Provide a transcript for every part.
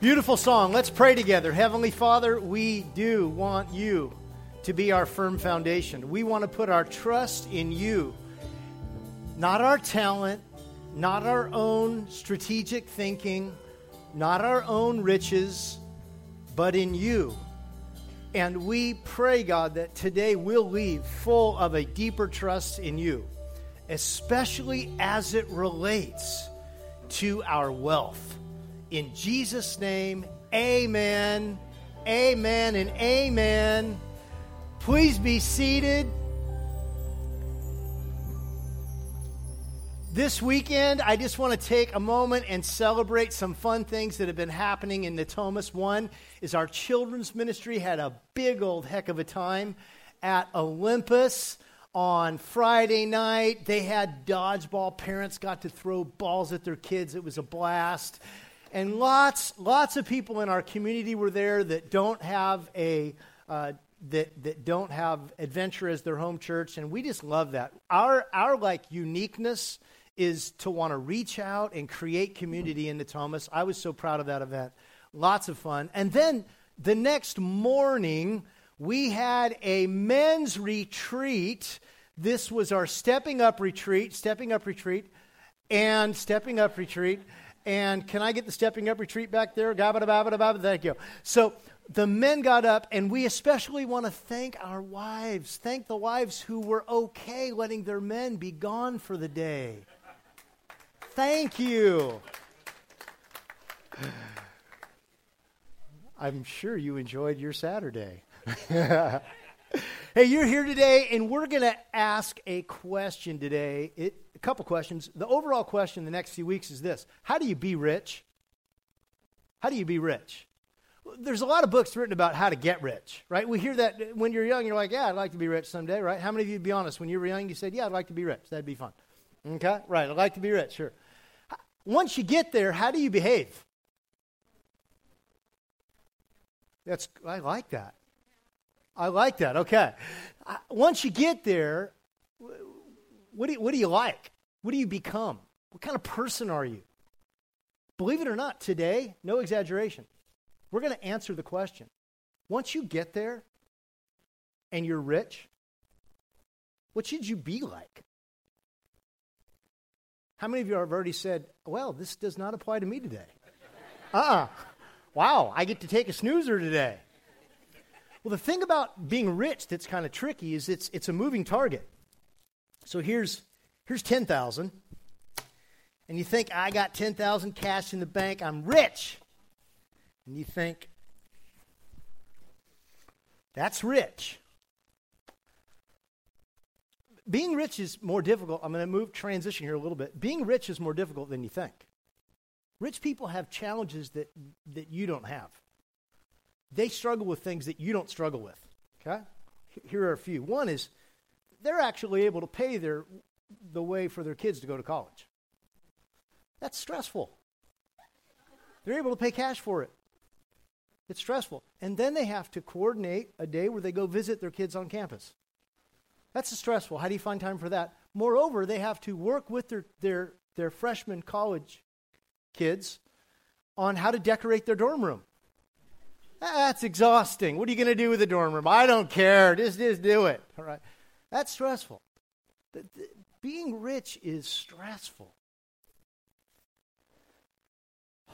Beautiful song. Let's pray together. Heavenly Father, we do want you to be our firm foundation. We want to put our trust in you, not our talent, not our own strategic thinking, not our own riches, but in you. And we pray, God, that today we'll leave full of a deeper trust in you, especially as it relates to our wealth. In Jesus' name, amen, amen, and amen. Please be seated. This weekend, I just want to take a moment and celebrate some fun things that have been happening in Natomas. One is our children's ministry had a big old heck of a time at Olympus on Friday night. They had dodgeball. Parents got to throw balls at their kids. It was a blast. And lots, lots of people in our community were there that don't have a uh, that that don't have Adventure as their home church, and we just love that. Our our like uniqueness is to want to reach out and create community in Natomas. I was so proud of that event. Lots of fun. And then the next morning, we had a men's retreat. This was our stepping up retreat, stepping up retreat, and stepping up retreat. And can I get the stepping up retreat back there? Thank you. So the men got up, and we especially want to thank our wives. Thank the wives who were okay letting their men be gone for the day. Thank you. I'm sure you enjoyed your Saturday. hey, you're here today, and we're going to ask a question today. It, a couple questions. The overall question the next few weeks is this How do you be rich? How do you be rich? There's a lot of books written about how to get rich, right? We hear that when you're young, you're like, yeah, I'd like to be rich someday, right? How many of you, be honest, when you were young, you said, yeah, I'd like to be rich. That'd be fun. Okay? Right, I'd like to be rich, sure. Once you get there, how do you behave? That's, I like that. I like that. Okay. Once you get there, what do, you, what do you like? What do you become? What kind of person are you? Believe it or not, today, no exaggeration, we're going to answer the question. Once you get there and you're rich, what should you be like? How many of you have already said, well, this does not apply to me today? uh uh-uh. Wow, I get to take a snoozer today. Well, the thing about being rich that's kind of tricky is it's, it's a moving target. So here's, here's 10,000. And you think, I got 10,000 cash in the bank, I'm rich. And you think, that's rich. Being rich is more difficult. I'm going to move transition here a little bit. Being rich is more difficult than you think. Rich people have challenges that, that you don't have. They struggle with things that you don't struggle with. Okay? Here are a few. One is they're actually able to pay their the way for their kids to go to college. That's stressful. They're able to pay cash for it. It's stressful. And then they have to coordinate a day where they go visit their kids on campus. That's stressful. How do you find time for that? Moreover, they have to work with their, their, their freshman college kids on how to decorate their dorm room. That's exhausting. What are you going to do with the dorm room? I don't care. Just, just do it. All right. That's stressful. Being rich is stressful.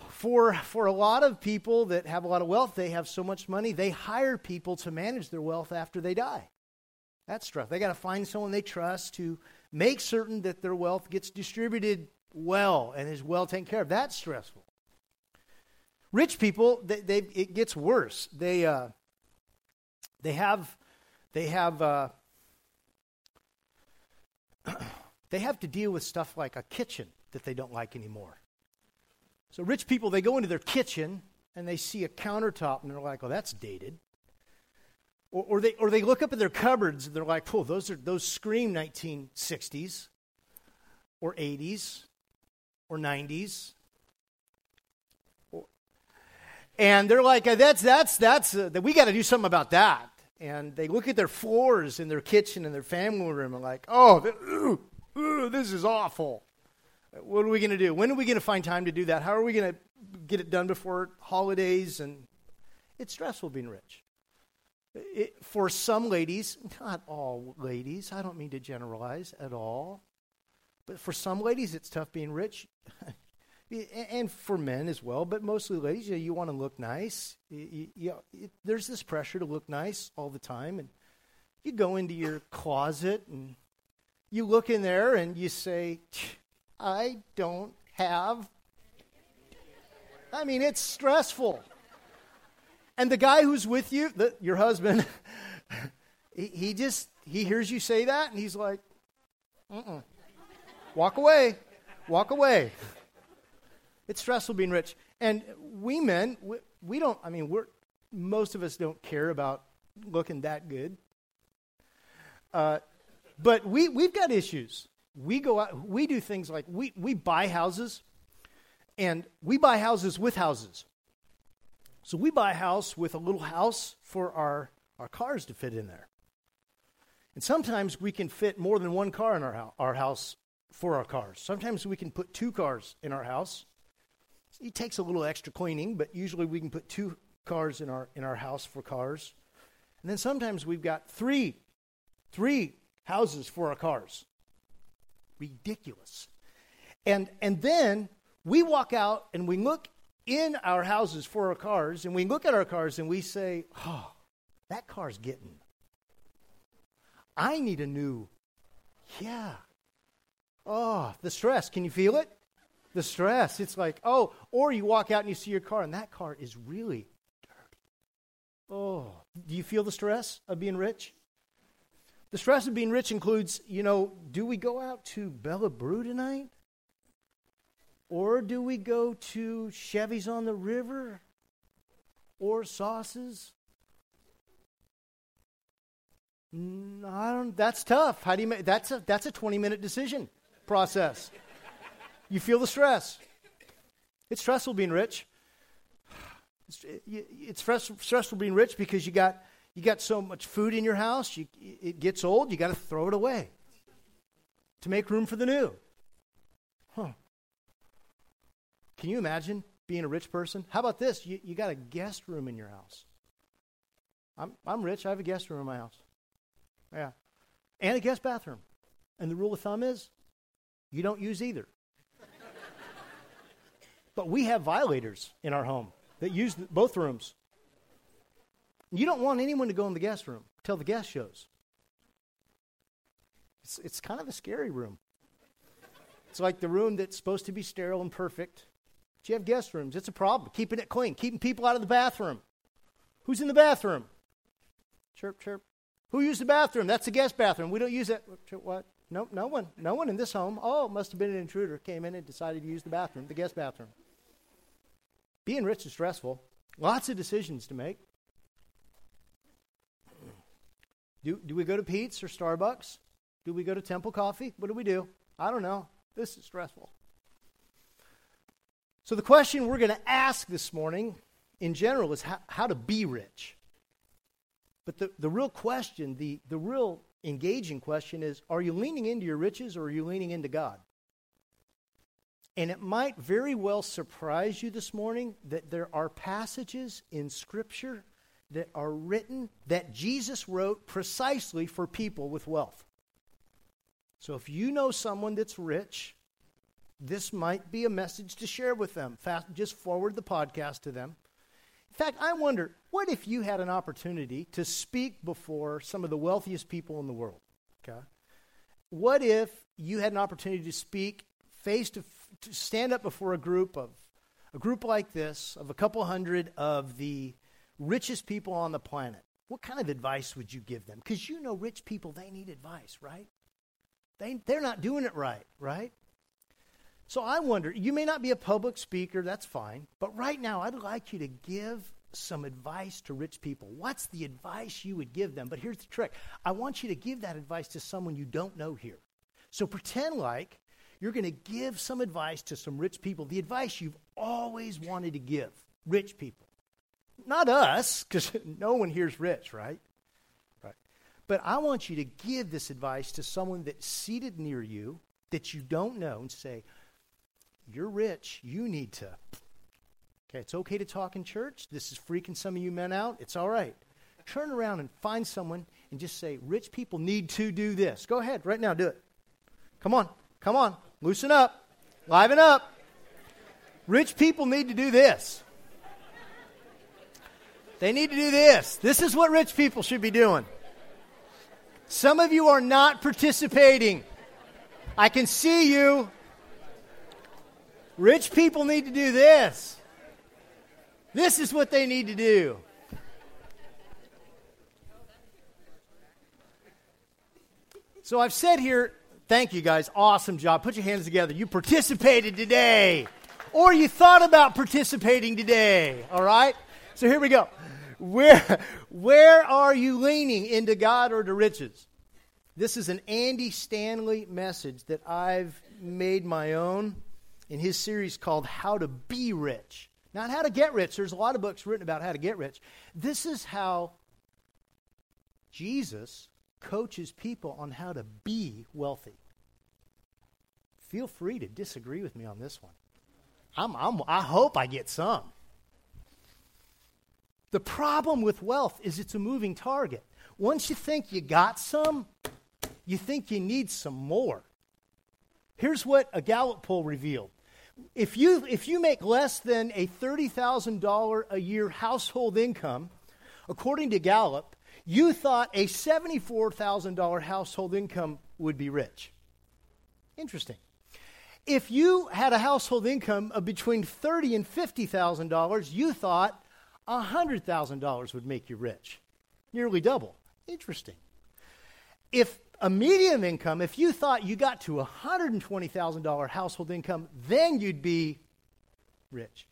For, for a lot of people that have a lot of wealth, they have so much money, they hire people to manage their wealth after they die. That's stressful. They got to find someone they trust to make certain that their wealth gets distributed well and is well taken care of. That's stressful. Rich people, they, they it gets worse. They uh, they have they have uh, they have to deal with stuff like a kitchen that they don't like anymore. So rich people, they go into their kitchen and they see a countertop and they're like, "Oh, that's dated." Or, or, they, or they look up at their cupboards and they're like, "Oh, those are those scream 1960s or 80s or 90s. And they're like, that's, that's, that's, uh, we got to do something about that. And they look at their floors in their kitchen and their family room and like, oh, ooh, ooh, this is awful. What are we going to do? When are we going to find time to do that? How are we going to get it done before holidays, and it's stressful being rich. It, for some ladies, not all ladies, I don't mean to generalize at all, but for some ladies, it's tough being rich. and for men as well, but mostly ladies, you, know, you want to look nice. You, you, it, there's this pressure to look nice all the time, and you go into your closet and you look in there and you say, "I don't have." I mean, it's stressful. And the guy who's with you, the, your husband, he, just he hears you say that, and he's like, "Mm-mm, walk away, walk away." It's stressful being rich. And we men, we, we don't, I mean, we're, most of us don't care about looking that good. Uh, but we, we've got issues. We go out, we do things like we, we buy houses, and we buy houses with houses. So we buy a house with a little house for our, our cars to fit in there. And sometimes we can fit more than one car in our, ho- our house for our cars. Sometimes we can put two cars in our house it takes a little extra cleaning, but usually we can put two cars in our in our house for cars. And then sometimes we've got three three houses for our cars. Ridiculous. And and then we walk out and we look in our houses for our cars and we look at our cars and we say, "Oh, that car's getting I need a new yeah. Oh, the stress. Can you feel it? The stress. It's like, oh, or you walk out and you see your car, and that car is really dirty. Oh, do you feel the stress of being rich? The stress of being rich includes, you know, do we go out to Bella Bru tonight? Or do we go to Chevy's on the River? Or sauces? No, I don't, that's tough. How do you make that's a that's a 20 minute decision process. You feel the stress. It's stressful being rich. It's, it's stressful being rich because you got, you got so much food in your house, you, it gets old, you got to throw it away to make room for the new. Huh. Can you imagine being a rich person? How about this? You, you got a guest room in your house. I'm, I'm rich, I have a guest room in my house. Yeah. And a guest bathroom. And the rule of thumb is you don't use either. But we have violators in our home that use both rooms. You don't want anyone to go in the guest room until the guest shows. It's, it's kind of a scary room. It's like the room that's supposed to be sterile and perfect. But you have guest rooms. It's a problem. Keeping it clean, keeping people out of the bathroom. Who's in the bathroom? Chirp, chirp. Who used the bathroom? That's the guest bathroom. We don't use it. What? No, no one. No one in this home. Oh, it must have been an intruder. Came in and decided to use the bathroom, the guest bathroom. Being rich is stressful. Lots of decisions to make. Do, do we go to Pete's or Starbucks? Do we go to Temple Coffee? What do we do? I don't know. This is stressful. So, the question we're going to ask this morning in general is how, how to be rich. But the, the real question, the, the real engaging question is are you leaning into your riches or are you leaning into God? And it might very well surprise you this morning that there are passages in Scripture that are written that Jesus wrote precisely for people with wealth. So if you know someone that's rich, this might be a message to share with them. Just forward the podcast to them. In fact, I wonder what if you had an opportunity to speak before some of the wealthiest people in the world? Okay. What if you had an opportunity to speak face to to stand up before a group of a group like this of a couple hundred of the richest people on the planet, what kind of advice would you give them? Because you know, rich people, they need advice, right? They, they're not doing it right, right? So I wonder, you may not be a public speaker, that's fine, but right now I'd like you to give some advice to rich people. What's the advice you would give them? But here's the trick I want you to give that advice to someone you don't know here. So pretend like you're going to give some advice to some rich people, the advice you've always wanted to give rich people. Not us, because no one here's rich, right? Right. But I want you to give this advice to someone that's seated near you that you don't know and say, You're rich. You need to Okay, it's okay to talk in church. This is freaking some of you men out. It's all right. Turn around and find someone and just say, Rich people need to do this. Go ahead, right now, do it. Come on, come on, loosen up, liven up. Rich people need to do this. They need to do this. This is what rich people should be doing. Some of you are not participating. I can see you. Rich people need to do this. This is what they need to do. So I've said here, thank you guys, awesome job. Put your hands together. You participated today, or you thought about participating today, all right? So here we go. Where, where are you leaning into God or to riches? This is an Andy Stanley message that I've made my own in his series called How to Be Rich. Not how to get rich. There's a lot of books written about how to get rich. This is how Jesus coaches people on how to be wealthy. Feel free to disagree with me on this one. I'm, I'm, I hope I get some. The problem with wealth is it's a moving target. Once you think you got some, you think you need some more. Here's what a Gallup poll revealed. If you, if you make less than a $30,000 a year household income, according to Gallup, you thought a $74,000 household income would be rich. Interesting. If you had a household income of between 30 and $50,000, you thought $100,000 would make you rich. Nearly double. Interesting. If a medium income, if you thought you got to a $120,000 household income, then you'd be rich.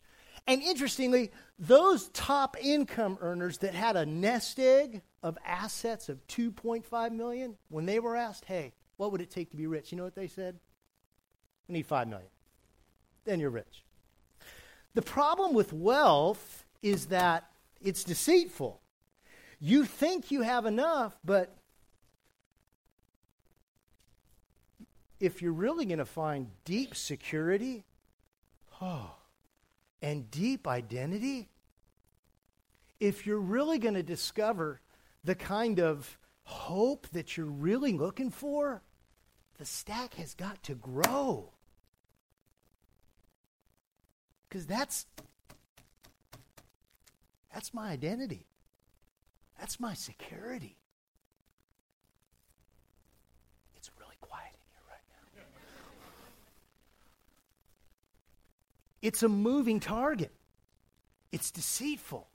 And interestingly, those top income earners that had a nest egg of assets of 2.5 million, when they were asked, "Hey, what would it take to be rich?" You know what they said? I need 5 million. Then you're rich. The problem with wealth is that it's deceitful. You think you have enough, but if you're really going to find deep security, oh, and deep identity, if you're really going to discover the kind of hope that you're really looking for, the stack has got to grow. Because that's that's my identity. That's my security. It's really quiet in here right now. It's a moving target, it's deceitful.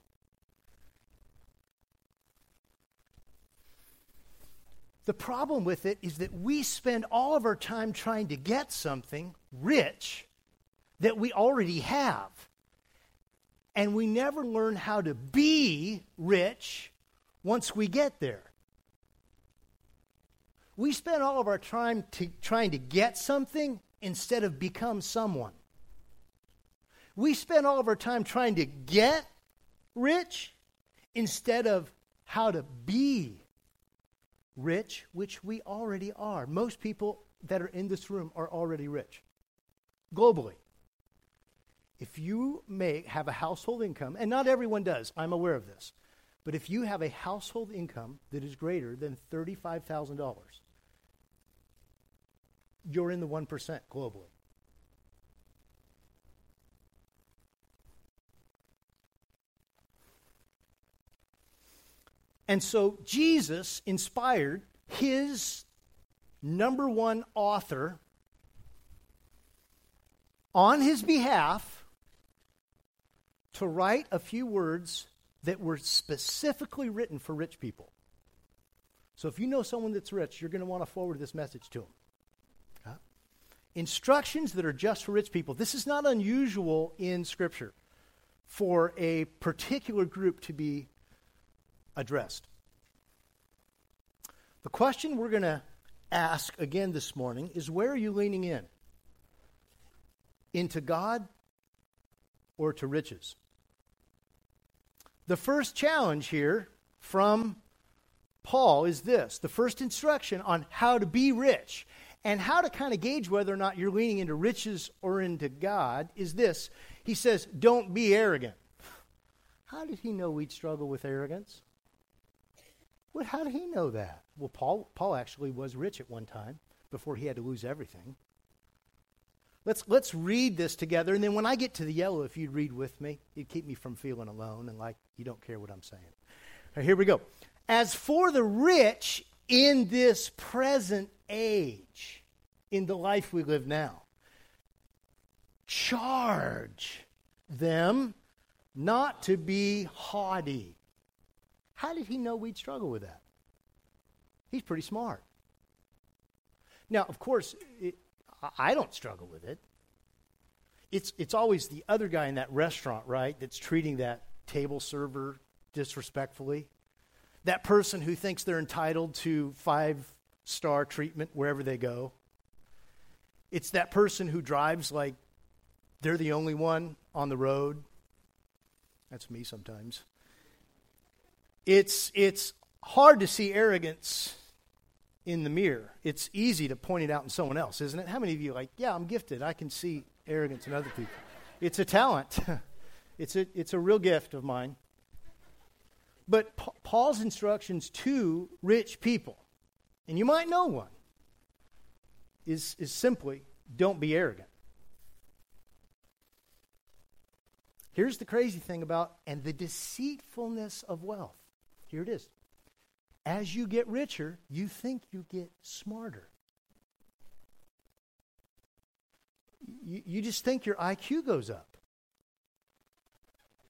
The problem with it is that we spend all of our time trying to get something rich that we already have and we never learn how to be rich once we get there. We spend all of our time to, trying to get something instead of become someone. We spend all of our time trying to get rich instead of how to be rich, which we already are. Most people that are in this room are already rich globally if you may have a household income, and not everyone does, I'm aware of this, but if you have a household income that is greater than $35,000, you're in the 1% globally. And so Jesus inspired his number one author on his behalf to write a few words that were specifically written for rich people. So if you know someone that's rich, you're going to want to forward this message to them. Okay? Instructions that are just for rich people. This is not unusual in Scripture for a particular group to be addressed. The question we're going to ask again this morning is where are you leaning in? Into God or to riches? The first challenge here from Paul is this the first instruction on how to be rich and how to kind of gauge whether or not you're leaning into riches or into God is this. he says, Don't be arrogant. How did he know we'd struggle with arrogance? Well, how did he know that? Well, Paul, Paul actually was rich at one time before he had to lose everything. Let's, let's read this together, and then when I get to the yellow, if you'd read with me, it'd keep me from feeling alone and like you don't care what I'm saying. Right, here we go. As for the rich in this present age, in the life we live now, charge them not to be haughty. How did he know we'd struggle with that? He's pretty smart. Now, of course, it, I don't struggle with it. It's, it's always the other guy in that restaurant, right, that's treating that table server disrespectfully. That person who thinks they're entitled to five star treatment wherever they go. It's that person who drives like they're the only one on the road. That's me sometimes. It's, it's hard to see arrogance in the mirror. It's easy to point it out in someone else, isn't it? How many of you like, yeah, I'm gifted. I can see arrogance in other people. It's a talent. it's a it's a real gift of mine. But pa- Paul's instructions to rich people, and you might know one, is, is simply don't be arrogant. Here's the crazy thing about, and the deceitfulness of wealth. Here it is. As you get richer, you think you get smarter. You, you just think your IQ goes up.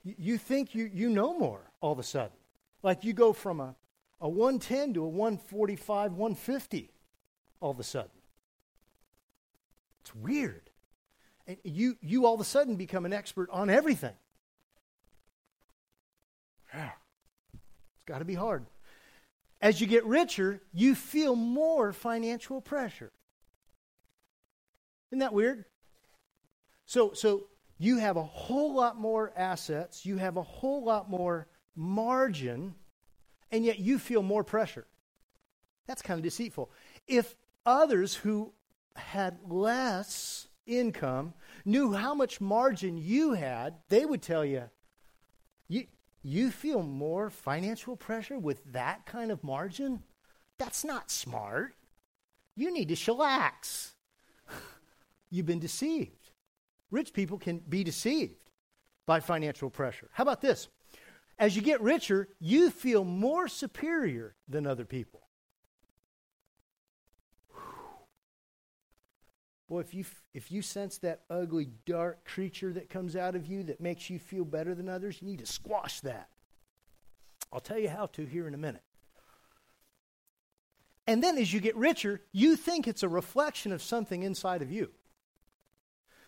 You, you think you, you know more all of a sudden. Like you go from a, a 110 to a 145, 150 all of a sudden. It's weird. And you, you all of a sudden become an expert on everything. Yeah. It's got to be hard. As you get richer, you feel more financial pressure. Isn't that weird? So, so you have a whole lot more assets, you have a whole lot more margin, and yet you feel more pressure. That's kind of deceitful. If others who had less income knew how much margin you had, they would tell you, you, you feel more financial pressure with that kind of margin? That's not smart. You need to chillax. You've been deceived. Rich people can be deceived by financial pressure. How about this? As you get richer, you feel more superior than other people. Boy, if you, if you sense that ugly, dark creature that comes out of you that makes you feel better than others, you need to squash that. I'll tell you how to here in a minute. And then as you get richer, you think it's a reflection of something inside of you.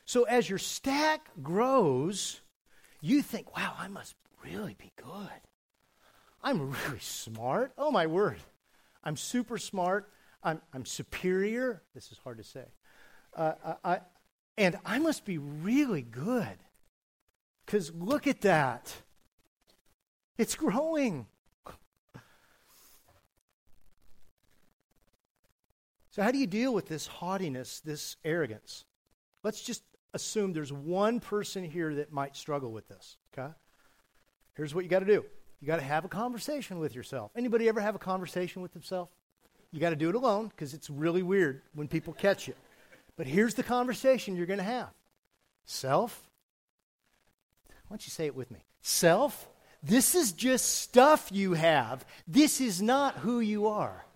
So as your stack grows, you think, wow, I must really be good. I'm really smart. Oh, my word. I'm super smart. I'm, I'm superior. This is hard to say. Uh, I, and I must be really good. Because look at that. It's growing. So, how do you deal with this haughtiness, this arrogance? Let's just assume there's one person here that might struggle with this, okay? Here's what you got to do. You got to have a conversation with yourself. Anybody ever have a conversation with themselves? You got to do it alone because it's really weird when people catch you. But here's the conversation you're going to have. Self, why don't you say it with me? Self, this is just stuff you have. This is not who you are.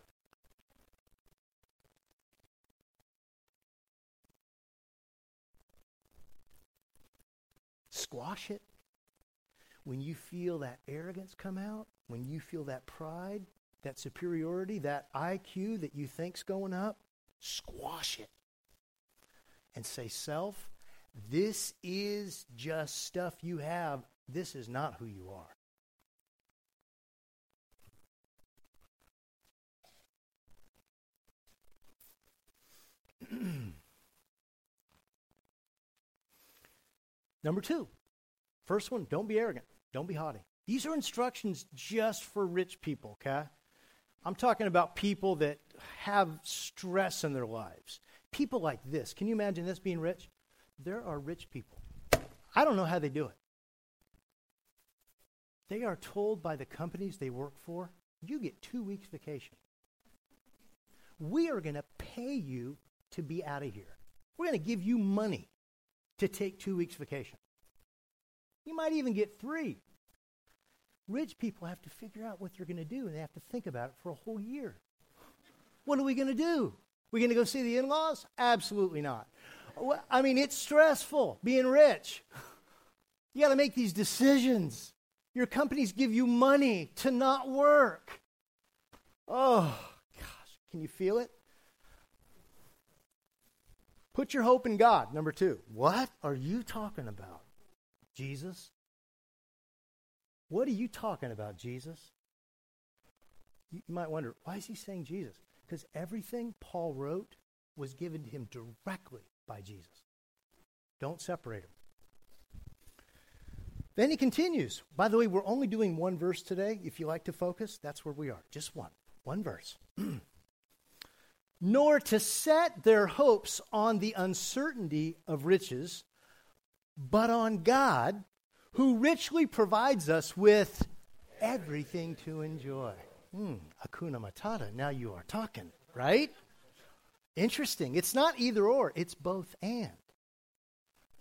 Squash it when you feel that arrogance come out, when you feel that pride, that superiority, that IQ that you think's going up, squash it and say, Self, this is just stuff you have. This is not who you are. Number two, first one, don't be arrogant. Don't be haughty. These are instructions just for rich people, okay? I'm talking about people that have stress in their lives. People like this. Can you imagine this being rich? There are rich people. I don't know how they do it. They are told by the companies they work for, you get two weeks vacation. We are going to pay you to be out of here. We're going to give you money to take two weeks vacation. You might even get three. Rich people have to figure out what they're going to do, and they have to think about it for a whole year. What are we going to do? We going to go see the in laws? Absolutely not. I mean, it's stressful being rich. You got to make these decisions. Your companies give you money to not work. Oh, gosh, can you feel it? Put your hope in God. Number two. What are you talking about? Jesus? What are you talking about, Jesus? You might wonder, why is he saying Jesus? Because everything Paul wrote was given to him directly by Jesus. Don't separate them. Then he continues. By the way, we're only doing one verse today. If you like to focus, that's where we are. Just one. One verse. Nor to set their hopes on the uncertainty of riches, but on God, who richly provides us with everything to enjoy. Hmm, Hakuna Matata. Now you are talking, right? Interesting. It's not either or, it's both and.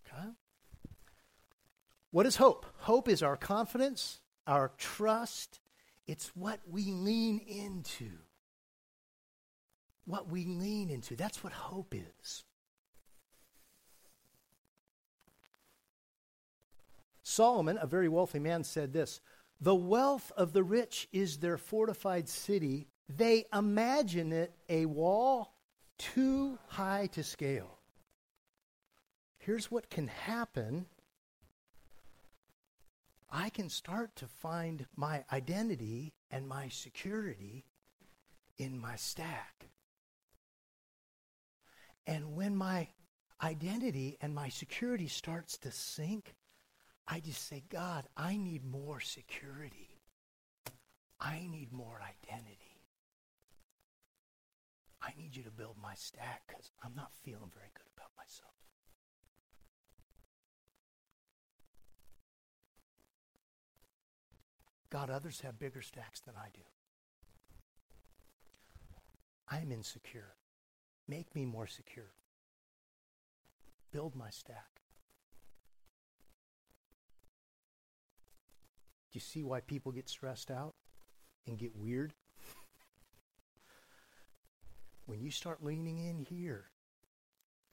Okay? What is hope? Hope is our confidence, our trust. It's what we lean into. What we lean into. That's what hope is. Solomon, a very wealthy man, said this The wealth of the rich is their fortified city. They imagine it a wall too high to scale. Here's what can happen I can start to find my identity and my security in my stack. And when my identity and my security starts to sink, I just say, God, I need more security. I need more identity. I need you to build my stack because I'm not feeling very good about myself. God, others have bigger stacks than I do. I'm insecure. Make me more secure. Build my stack. Do you see why people get stressed out and get weird? when you start leaning in here,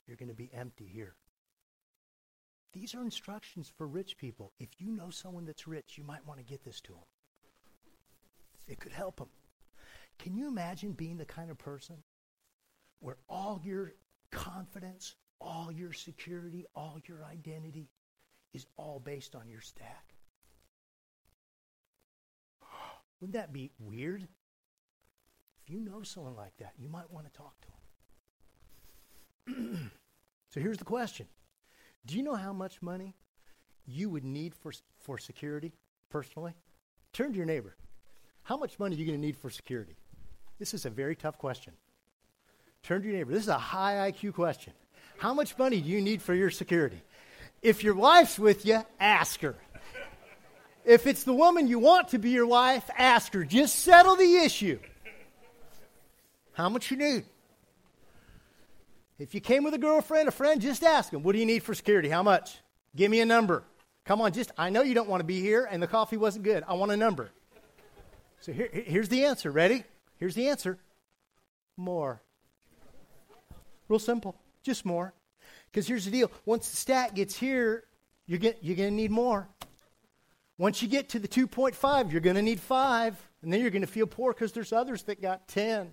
you're going to be empty here. These are instructions for rich people. If you know someone that's rich, you might want to get this to them. It could help them. Can you imagine being the kind of person where all your confidence, all your security, all your identity is all based on your stack? Wouldn't that be weird? If you know someone like that, you might want to talk to them. so here's the question do you know how much money you would need for, for security personally? Turn to your neighbor. How much money are you going to need for security? This is a very tough question. Turn to your neighbor. This is a high IQ question. How much money do you need for your security? If your wife's with you, ask her. If it's the woman you want to be your wife, ask her. Just settle the issue. How much you need? If you came with a girlfriend, a friend, just ask them, what do you need for security? How much? Give me a number. Come on, just, I know you don't want to be here and the coffee wasn't good. I want a number. So here, here's the answer. Ready? Here's the answer more. Real simple. Just more. Because here's the deal once the stat gets here, you're, get, you're going to need more. Once you get to the 2.5, you're going to need five. And then you're going to feel poor because there's others that got 10.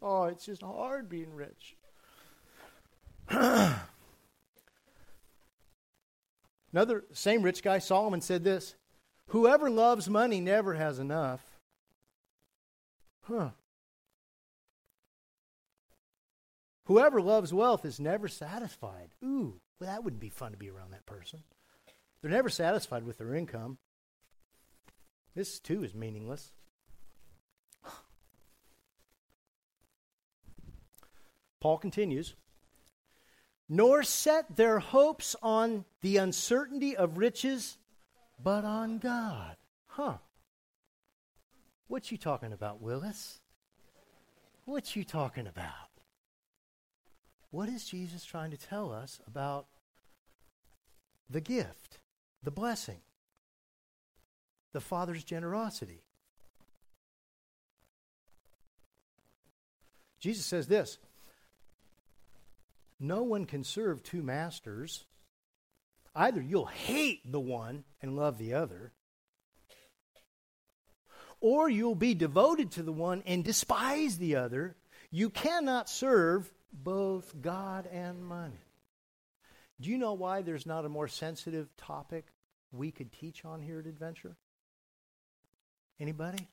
Oh, it's just hard being rich. Another same rich guy, Solomon, said this Whoever loves money never has enough. Huh. Whoever loves wealth is never satisfied. Ooh, well, that wouldn't be fun to be around that person. They're never satisfied with their income. This, too, is meaningless. Paul continues nor set their hopes on the uncertainty of riches, but on God. Huh. What you talking about, Willis? What you talking about? What is Jesus trying to tell us about the gift, the blessing, the Father's generosity? Jesus says this No one can serve two masters. Either you'll hate the one and love the other, or you'll be devoted to the one and despise the other. You cannot serve both God and money. Do you know why there's not a more sensitive topic we could teach on here at Adventure? Anybody?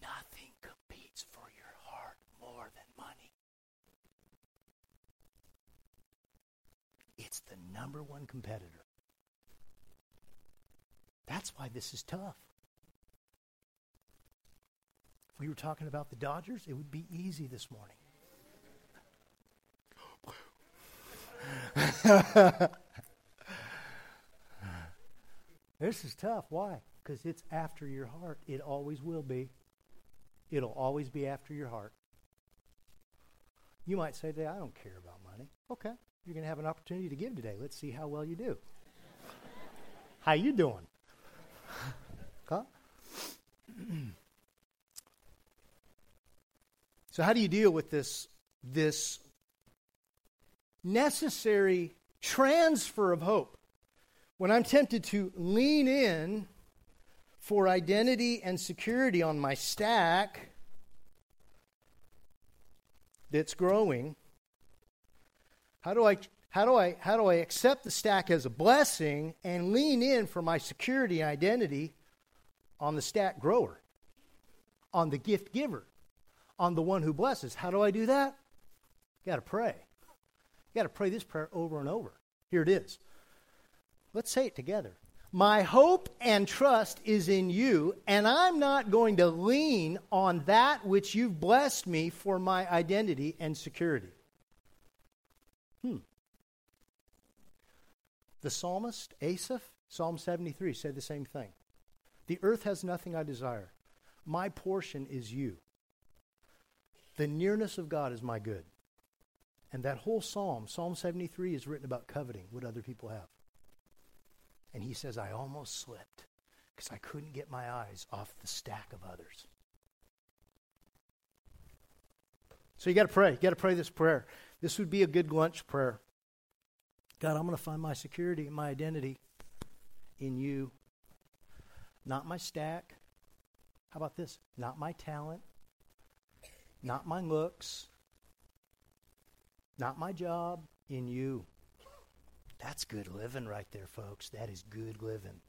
Nothing competes for your heart more than money. It's the number one competitor. That's why this is tough If we were talking about the Dodgers, it would be easy this morning. this is tough. Why? Because it's after your heart. It always will be. It'll always be after your heart. You might say today, I don't care about money. Okay. You're going to have an opportunity to give today. Let's see how well you do. how you doing? Huh? So, how do you deal with this, this necessary transfer of hope? When I'm tempted to lean in for identity and security on my stack that's growing, how do I how do I how do I accept the stack as a blessing and lean in for my security and identity on the stack grower, on the gift giver? on the one who blesses. How do I do that? You got to pray. You got to pray this prayer over and over. Here it is. Let's say it together. My hope and trust is in you, and I'm not going to lean on that which you've blessed me for my identity and security. Hmm. The psalmist, Asaph, Psalm 73, said the same thing. The earth has nothing I desire. My portion is you. The nearness of God is my good. And that whole psalm, Psalm 73, is written about coveting what other people have. And he says, I almost slipped because I couldn't get my eyes off the stack of others. So you got to pray. You got to pray this prayer. This would be a good lunch prayer. God, I'm going to find my security my identity in you, not my stack. How about this? Not my talent, not my looks, not my job, in you. That's good living right there, folks. That is good living.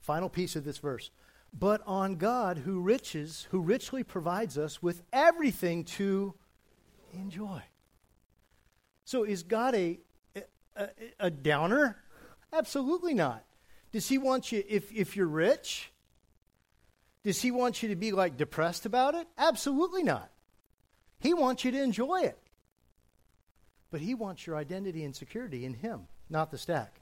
Final piece of this verse. But on God who riches, who richly provides us with everything to enjoy. So is God a, a, a downer? Absolutely not. Does he want you, if, if you're rich, does he want you to be like depressed about it? Absolutely not. He wants you to enjoy it. But he wants your identity and security in him, not the stack.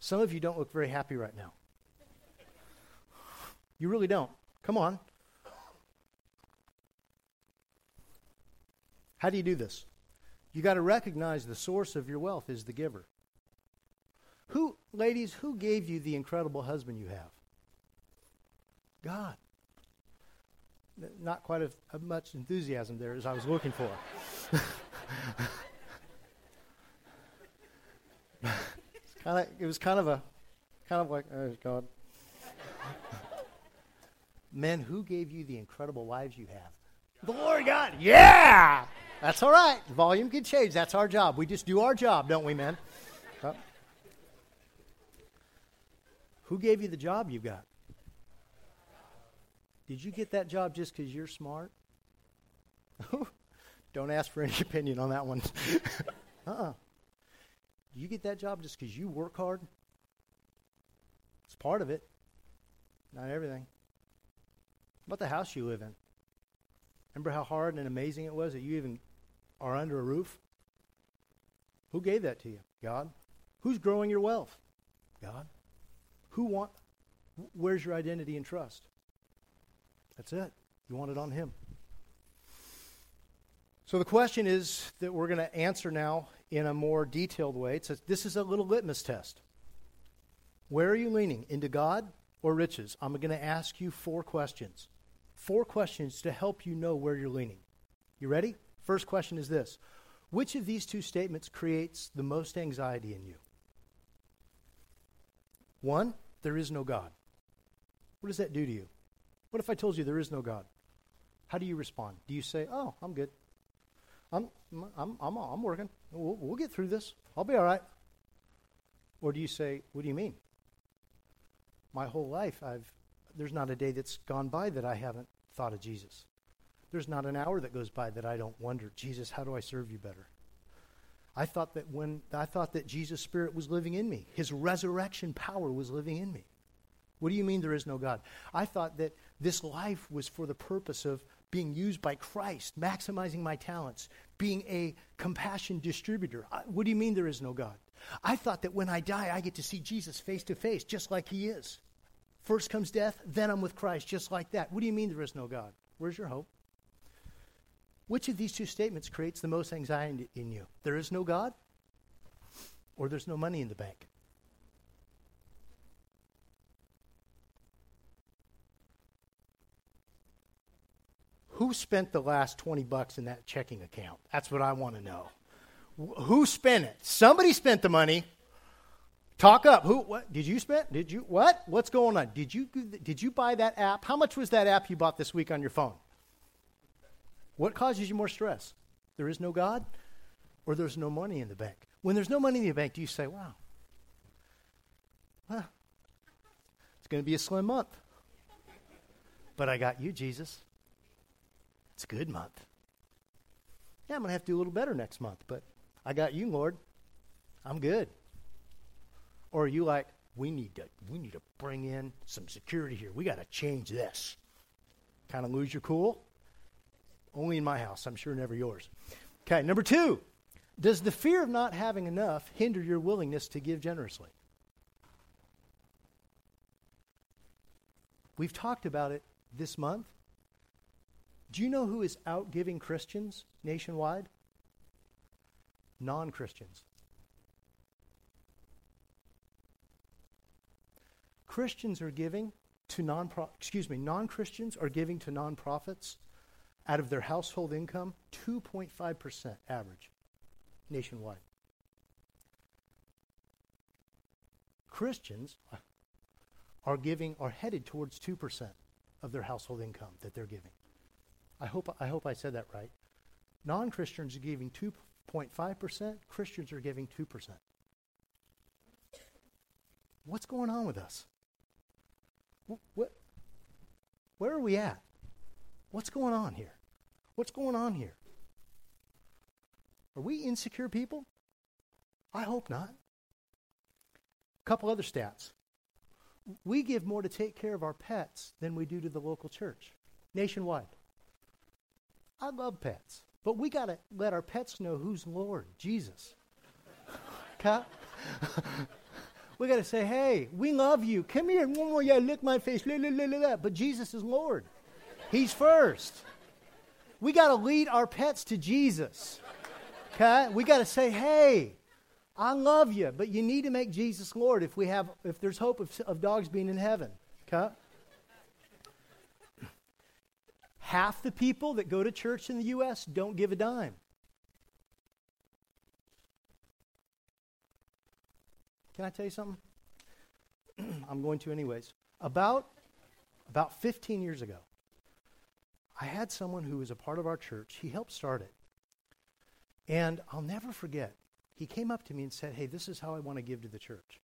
Some of you don't look very happy right now. You really don't. Come on. How do you do this? You got to recognize the source of your wealth is the giver. Who, ladies, who gave you the incredible husband you have? God. Not quite as much enthusiasm there as I was looking for. kinda, it was kind of a, kind of like, oh God. Men, who gave you the incredible lives you have? The Lord God. Yeah! That's all right. Volume can change. That's our job. We just do our job, don't we, men? Who gave you the job you've got? Did you get that job just because you're smart? Don't ask for any opinion on that one. uh uh-uh. You get that job just because you work hard? It's part of it, not everything. What about the house you live in? Remember how hard and amazing it was that you even are under a roof? Who gave that to you? God. Who's growing your wealth? God. Who want where's your identity and trust? That's it. You want it on him. So the question is that we're going to answer now in a more detailed way. It says this is a little litmus test. Where are you leaning? Into God or riches? I'm going to ask you four questions. Four questions to help you know where you're leaning. You ready? First question is this Which of these two statements creates the most anxiety in you? One, there is no God. What does that do to you? What if I told you there is no God? How do you respond? Do you say, "Oh, I'm good. I'm I'm I'm I'm working. We'll, we'll get through this. I'll be all right." Or do you say, "What do you mean? My whole life I've there's not a day that's gone by that I haven't thought of Jesus. There's not an hour that goes by that I don't wonder, Jesus, how do I serve you better? I thought that when I thought that Jesus' spirit was living in me, his resurrection power was living in me. What do you mean there is no God? I thought that this life was for the purpose of being used by Christ, maximizing my talents, being a compassion distributor. What do you mean there is no God? I thought that when I die, I get to see Jesus face to face, just like he is. First comes death, then I'm with Christ, just like that. What do you mean there is no God? Where's your hope? Which of these two statements creates the most anxiety in you? There is no God, or there's no money in the bank? Who spent the last 20 bucks in that checking account? That's what I want to know. Who spent it? Somebody spent the money. Talk up. Who? What? Did you spend? Did you? What? What's going on? Did you? Did you buy that app? How much was that app you bought this week on your phone? What causes you more stress? There is no God, or there's no money in the bank. When there's no money in the bank, do you say, "Wow, well, it's going to be a slim month," but I got you, Jesus. It's a good month. Yeah, I'm going to have to do a little better next month, but I got you, Lord. I'm good. Or are you like, we need to we need to bring in some security here. We got to change this. Kind of lose your cool? Only in my house, I'm sure never yours. Okay, number 2. Does the fear of not having enough hinder your willingness to give generously? We've talked about it this month. Do you know who is out giving Christians nationwide? Non Christians. Christians are giving to non excuse me, non-Christians are giving to nonprofits out of their household income 2.5% average nationwide. Christians are giving are headed towards 2% of their household income that they're giving. I hope I hope I said that right. Non-Christians are giving 2.5%, Christians are giving 2%. What's going on with us? What, where are we at? What's going on here? What's going on here? Are we insecure people? I hope not. A couple other stats. We give more to take care of our pets than we do to the local church nationwide. I love pets, but we got to let our pets know who's Lord, Jesus. okay? We got to say, hey, we love you. Come here. Yeah, lick my face. But Jesus is Lord. He's first. We got to lead our pets to Jesus. Okay? We got to say, hey, I love you, but you need to make Jesus Lord if we have if there's hope of, of dogs being in heaven. Okay? Half the people that go to church in the U.S. don't give a dime. Can I tell you something? I'm going to anyways. About about 15 years ago, I had someone who was a part of our church. He helped start it. And I'll never forget. He came up to me and said, "Hey, this is how I want to give to the church."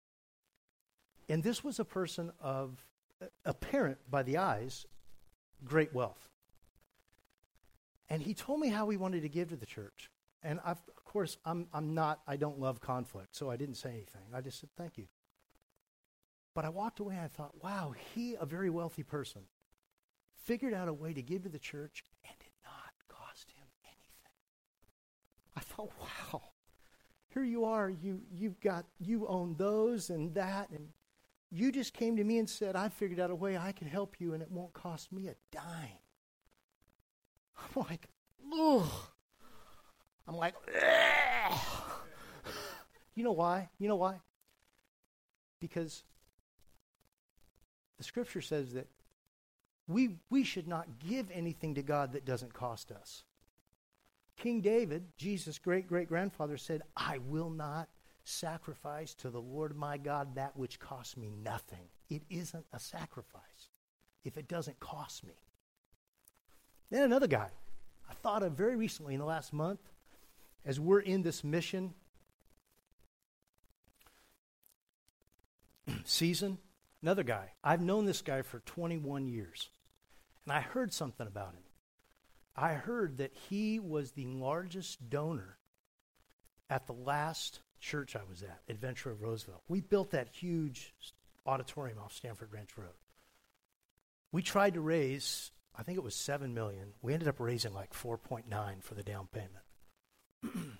And this was a person of apparent by the eyes great wealth. And he told me how he wanted to give to the church. And I've, of course, I'm, I'm not, I don't love conflict, so I didn't say anything. I just said, thank you. But I walked away and I thought, wow, he, a very wealthy person, figured out a way to give to the church and did not cost him anything. I thought, wow, here you are. You, you've got, you own those and that. And you just came to me and said, I figured out a way I can help you and it won't cost me a dime. I'm like, ugh. I'm like, Ugh. you know why? You know why? Because the scripture says that we, we should not give anything to God that doesn't cost us. King David, Jesus' great great grandfather, said, I will not sacrifice to the Lord my God that which costs me nothing. It isn't a sacrifice if it doesn't cost me. Then another guy I thought of very recently in the last month as we're in this mission season. Another guy. I've known this guy for 21 years. And I heard something about him. I heard that he was the largest donor at the last church I was at, Adventure of Roseville. We built that huge auditorium off Stanford Ranch Road. We tried to raise, I think it was 7 million. We ended up raising like 4.9 for the down payment.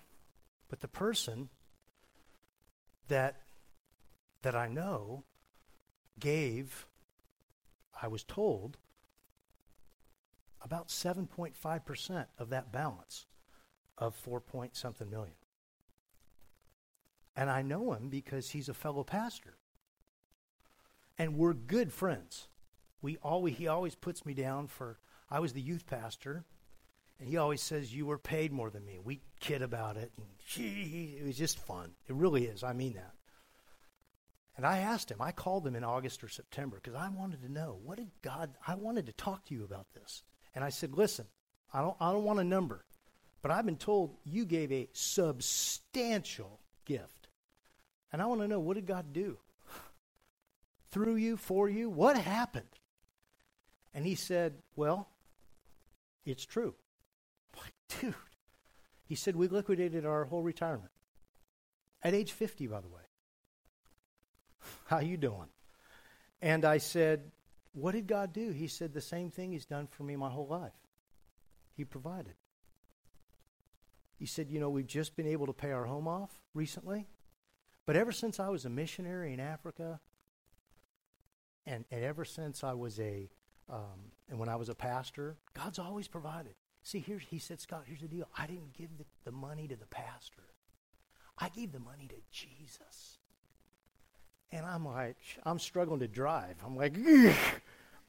but the person that that I know gave I was told about 7.5% of that balance of 4 point something million. And I know him because he's a fellow pastor. And we're good friends. We always he always puts me down for I was the youth pastor and he always says you were paid more than me. We kid about it and gee, it was just fun. It really is. I mean that. And I asked him, I called him in August or September because I wanted to know what did God I wanted to talk to you about this. And I said, listen, I don't, I don't want a number, but I've been told you gave a substantial gift. And I want to know what did God do? Through you, for you? What happened? And he said, well, it's true. Like, dude. He said, we liquidated our whole retirement. At age 50, by the way. How you doing? And I said, what did God do? He said, The same thing He's done for me my whole life. He provided. He said, You know, we've just been able to pay our home off recently, but ever since I was a missionary in Africa, and, and ever since I was a, um, and when I was a pastor, God's always provided. See, here he said, Scott, here's the deal. I didn't give the, the money to the pastor. I gave the money to Jesus. And I'm like, I'm struggling to drive. I'm like, I'm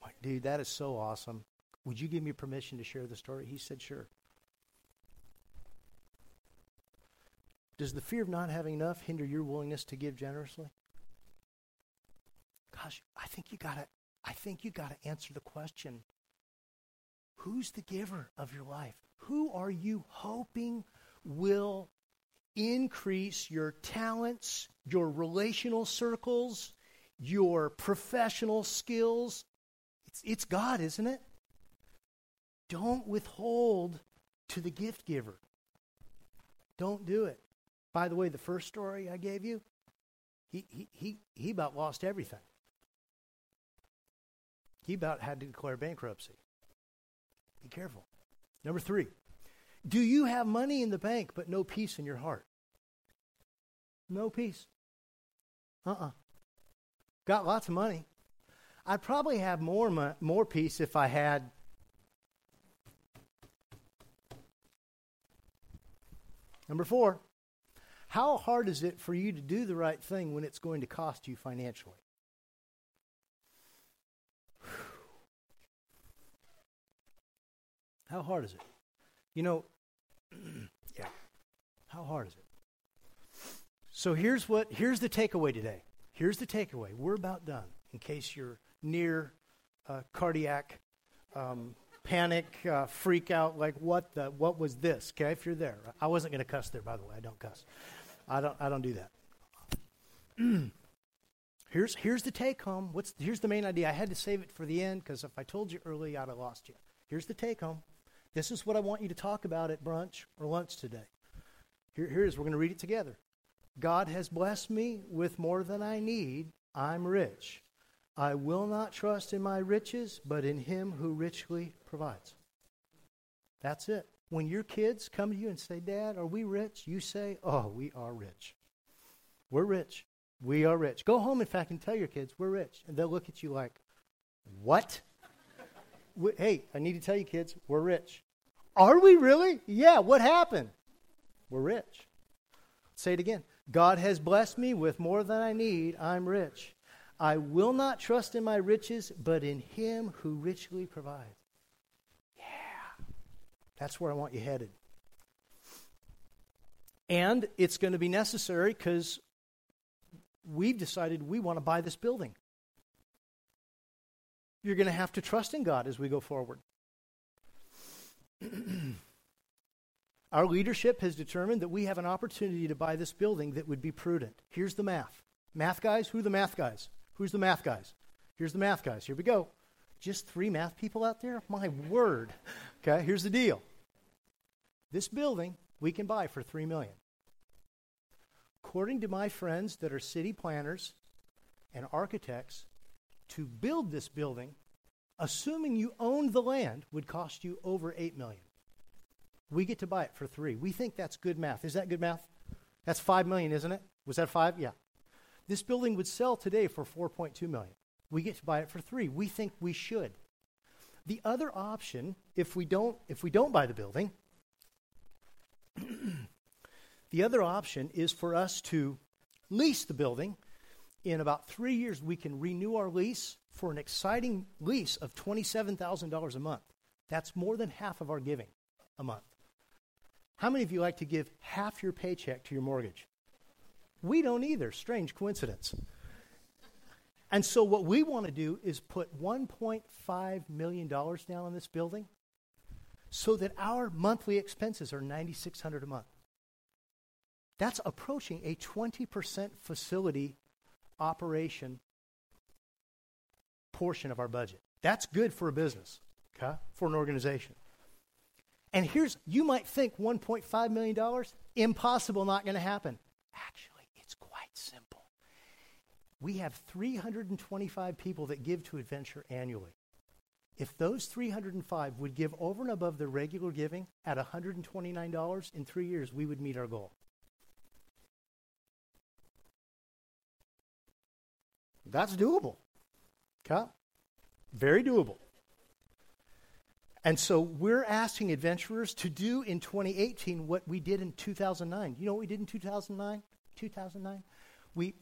like, dude, that is so awesome. Would you give me permission to share the story? He said, sure. Does the fear of not having enough hinder your willingness to give generously? Gosh, I think you gotta I think you gotta answer the question. Who's the giver of your life? Who are you hoping will increase your talents, your relational circles, your professional skills. It's, it's God, isn't it? Don't withhold to the gift giver. Don't do it. By the way, the first story I gave you, he, he, he, he about lost everything. He about had to declare bankruptcy. Be careful. Number three, do you have money in the bank but no peace in your heart? No peace. Uh uh-uh. uh Got lots of money. I'd probably have more, mo- more peace if I had. Number four, how hard is it for you to do the right thing when it's going to cost you financially? How hard is it? You know, yeah. How hard is it? So here's what here's the takeaway today. Here's the takeaway. We're about done. In case you're near uh, cardiac um, panic, uh, freak out, like what the what was this? Okay, if you're there, I wasn't going to cuss there. By the way, I don't cuss. I don't. I don't do that. here's here's the take home. What's here's the main idea. I had to save it for the end because if I told you early, I'd have lost you. Here's the take home. This is what I want you to talk about at brunch or lunch today. Here, here it is. We're going to read it together. God has blessed me with more than I need. I'm rich. I will not trust in my riches, but in him who richly provides. That's it. When your kids come to you and say, Dad, are we rich? You say, Oh, we are rich. We're rich. We are rich. Go home, in fact, and tell your kids, We're rich. And they'll look at you like, What? Hey, I need to tell you, kids, we're rich. Are we really? Yeah, what happened? We're rich. Say it again. God has blessed me with more than I need. I'm rich. I will not trust in my riches, but in him who richly provides. Yeah. That's where I want you headed. And it's going to be necessary because we've decided we want to buy this building. You're going to have to trust in God as we go forward. Our leadership has determined that we have an opportunity to buy this building that would be prudent. Here's the math. Math guys, who are the math guys? Who's the math guys? Here's the math guys. Here we go. Just three math people out there? My word. Okay, here's the deal. This building we can buy for 3 million. According to my friends that are city planners and architects, to build this building, assuming you owned the land, would cost you over 8 million. We get to buy it for three. We think that's good math. Is that good math? That's five million, isn't it? Was that five? Yeah. This building would sell today for 4.2 million. We get to buy it for three. We think we should. The other option, if we don't, if we don't buy the building, the other option is for us to lease the building. In about three years, we can renew our lease for an exciting lease of $27,000 a month. That's more than half of our giving a month. How many of you like to give half your paycheck to your mortgage? We don't either. Strange coincidence. And so, what we want to do is put $1.5 million down on this building so that our monthly expenses are 9,600 a month. That's approaching a 20% facility operation portion of our budget. That's good for a business, okay? For an organization. And here's, you might think $1.5 million, impossible, not going to happen. Actually, it's quite simple. We have 325 people that give to Adventure annually. If those 305 would give over and above their regular giving at $129 in three years, we would meet our goal. That's doable. Okay? Very doable. And so we're asking adventurers to do in 2018 what we did in 2009. You know what we did in 2009? 2009? We,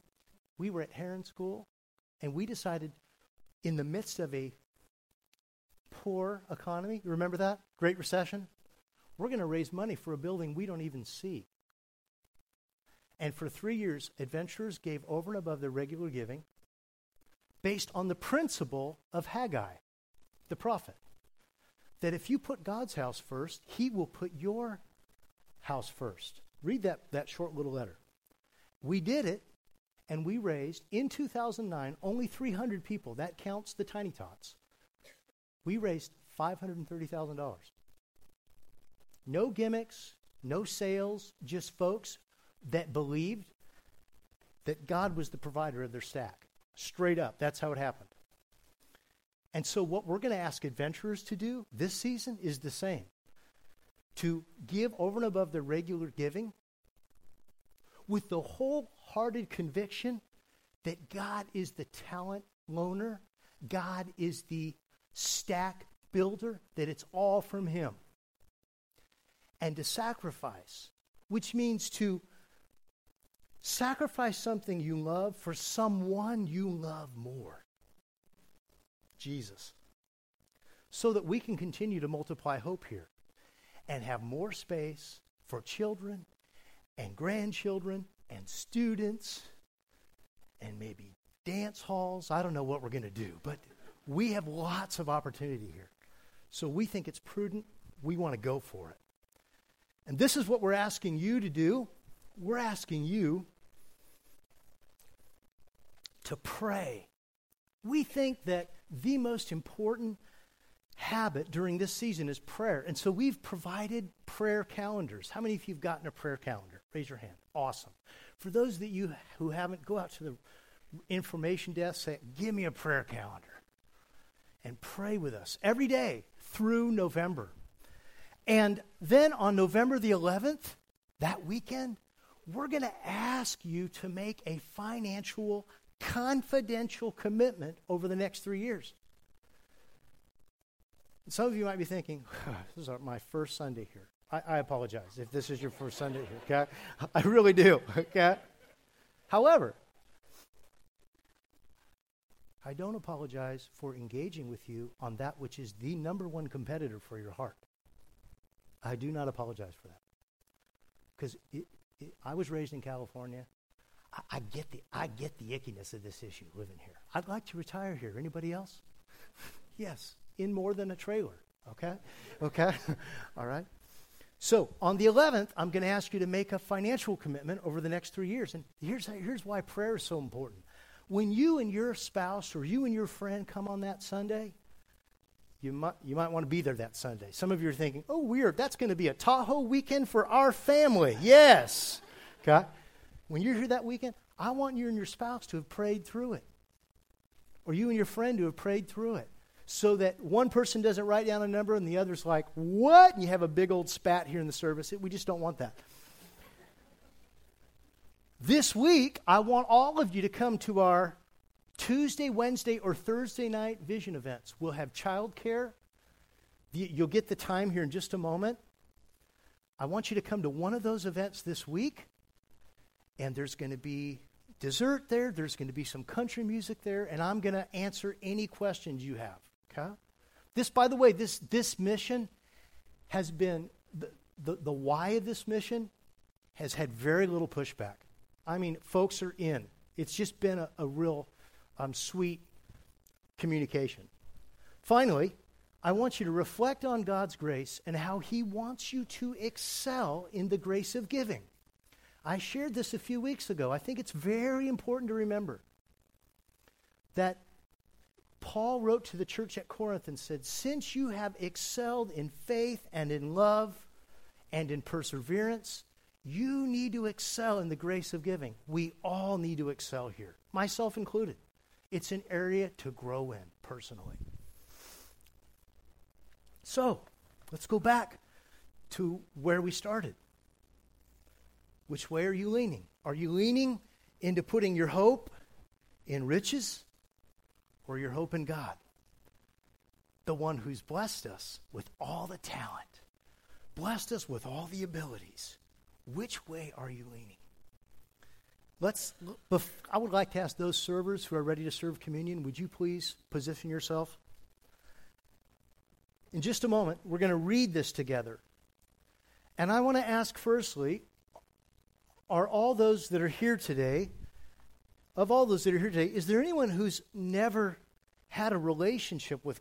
we were at Heron School, and we decided in the midst of a poor economy, you remember that? Great Recession? We're going to raise money for a building we don't even see. And for three years, adventurers gave over and above their regular giving based on the principle of Haggai, the prophet that if you put God's house first, He will put your house first. Read that, that short little letter. We did it, and we raised, in 2009, only 300 people. That counts the tiny tots. We raised $530,000. No gimmicks, no sales, just folks that believed that God was the provider of their stack. Straight up. That's how it happened. And so, what we're going to ask adventurers to do this season is the same to give over and above their regular giving with the wholehearted conviction that God is the talent loaner, God is the stack builder, that it's all from Him. And to sacrifice, which means to sacrifice something you love for someone you love more. Jesus, so that we can continue to multiply hope here and have more space for children and grandchildren and students and maybe dance halls. I don't know what we're going to do, but we have lots of opportunity here. So we think it's prudent. We want to go for it. And this is what we're asking you to do. We're asking you to pray. We think that the most important habit during this season is prayer. And so we've provided prayer calendars. How many of you have gotten a prayer calendar? Raise your hand. Awesome. For those that you who haven't, go out to the information desk, say, give me a prayer calendar. And pray with us every day through November. And then on November the 11th, that weekend, we're going to ask you to make a financial, confidential commitment over the next three years. Some of you might be thinking, this is my first Sunday here. I, I, apologize if this is your first Sunday here, okay? I really do, okay? However, I don't apologize for engaging with you on that which is the number one competitor for your heart. I do not apologize for that. Because I was raised in California. I, I, get the, I get the ickiness of this issue living here. I'd like to retire here. Anybody else? yes, in more than a trailer. Okay? Okay? All right? So on the 11th, I'm going to ask you to make a financial commitment over the next three years. And here's, here's why prayer is so important. When you and your spouse or you and your friend come on that Sunday, you might, you might want to be there that Sunday. Some of you are thinking, oh, weird, that's going to be a Tahoe weekend for our family. Yes. Okay? When you're here that weekend, I want you and your spouse to have prayed through it. Or you and your friend to have prayed through it so that one person doesn't write down a number and the other's like, what? And you have a big old spat here in the service. We just don't want that. This week, I want all of you to come to our Tuesday, Wednesday, or Thursday night vision events. We'll have childcare. You'll get the time here in just a moment. I want you to come to one of those events this week, and there's going to be dessert there, there's going to be some country music there, and I'm going to answer any questions you have. Okay? This, by the way, this, this mission has been, the, the, the why of this mission has had very little pushback. I mean, folks are in. It's just been a, a real um, sweet communication. Finally, I want you to reflect on God's grace and how He wants you to excel in the grace of giving. I shared this a few weeks ago. I think it's very important to remember that Paul wrote to the church at Corinth and said, Since you have excelled in faith and in love and in perseverance, you need to excel in the grace of giving. We all need to excel here, myself included. It's an area to grow in personally. So, let's go back to where we started. Which way are you leaning? Are you leaning into putting your hope in riches or your hope in God? The one who's blessed us with all the talent, blessed us with all the abilities. Which way are you leaning? Let's. I would like to ask those servers who are ready to serve communion. Would you please position yourself? In just a moment, we're going to read this together. And I want to ask firstly are all those that are here today, of all those that are here today, is there anyone who's never had a relationship with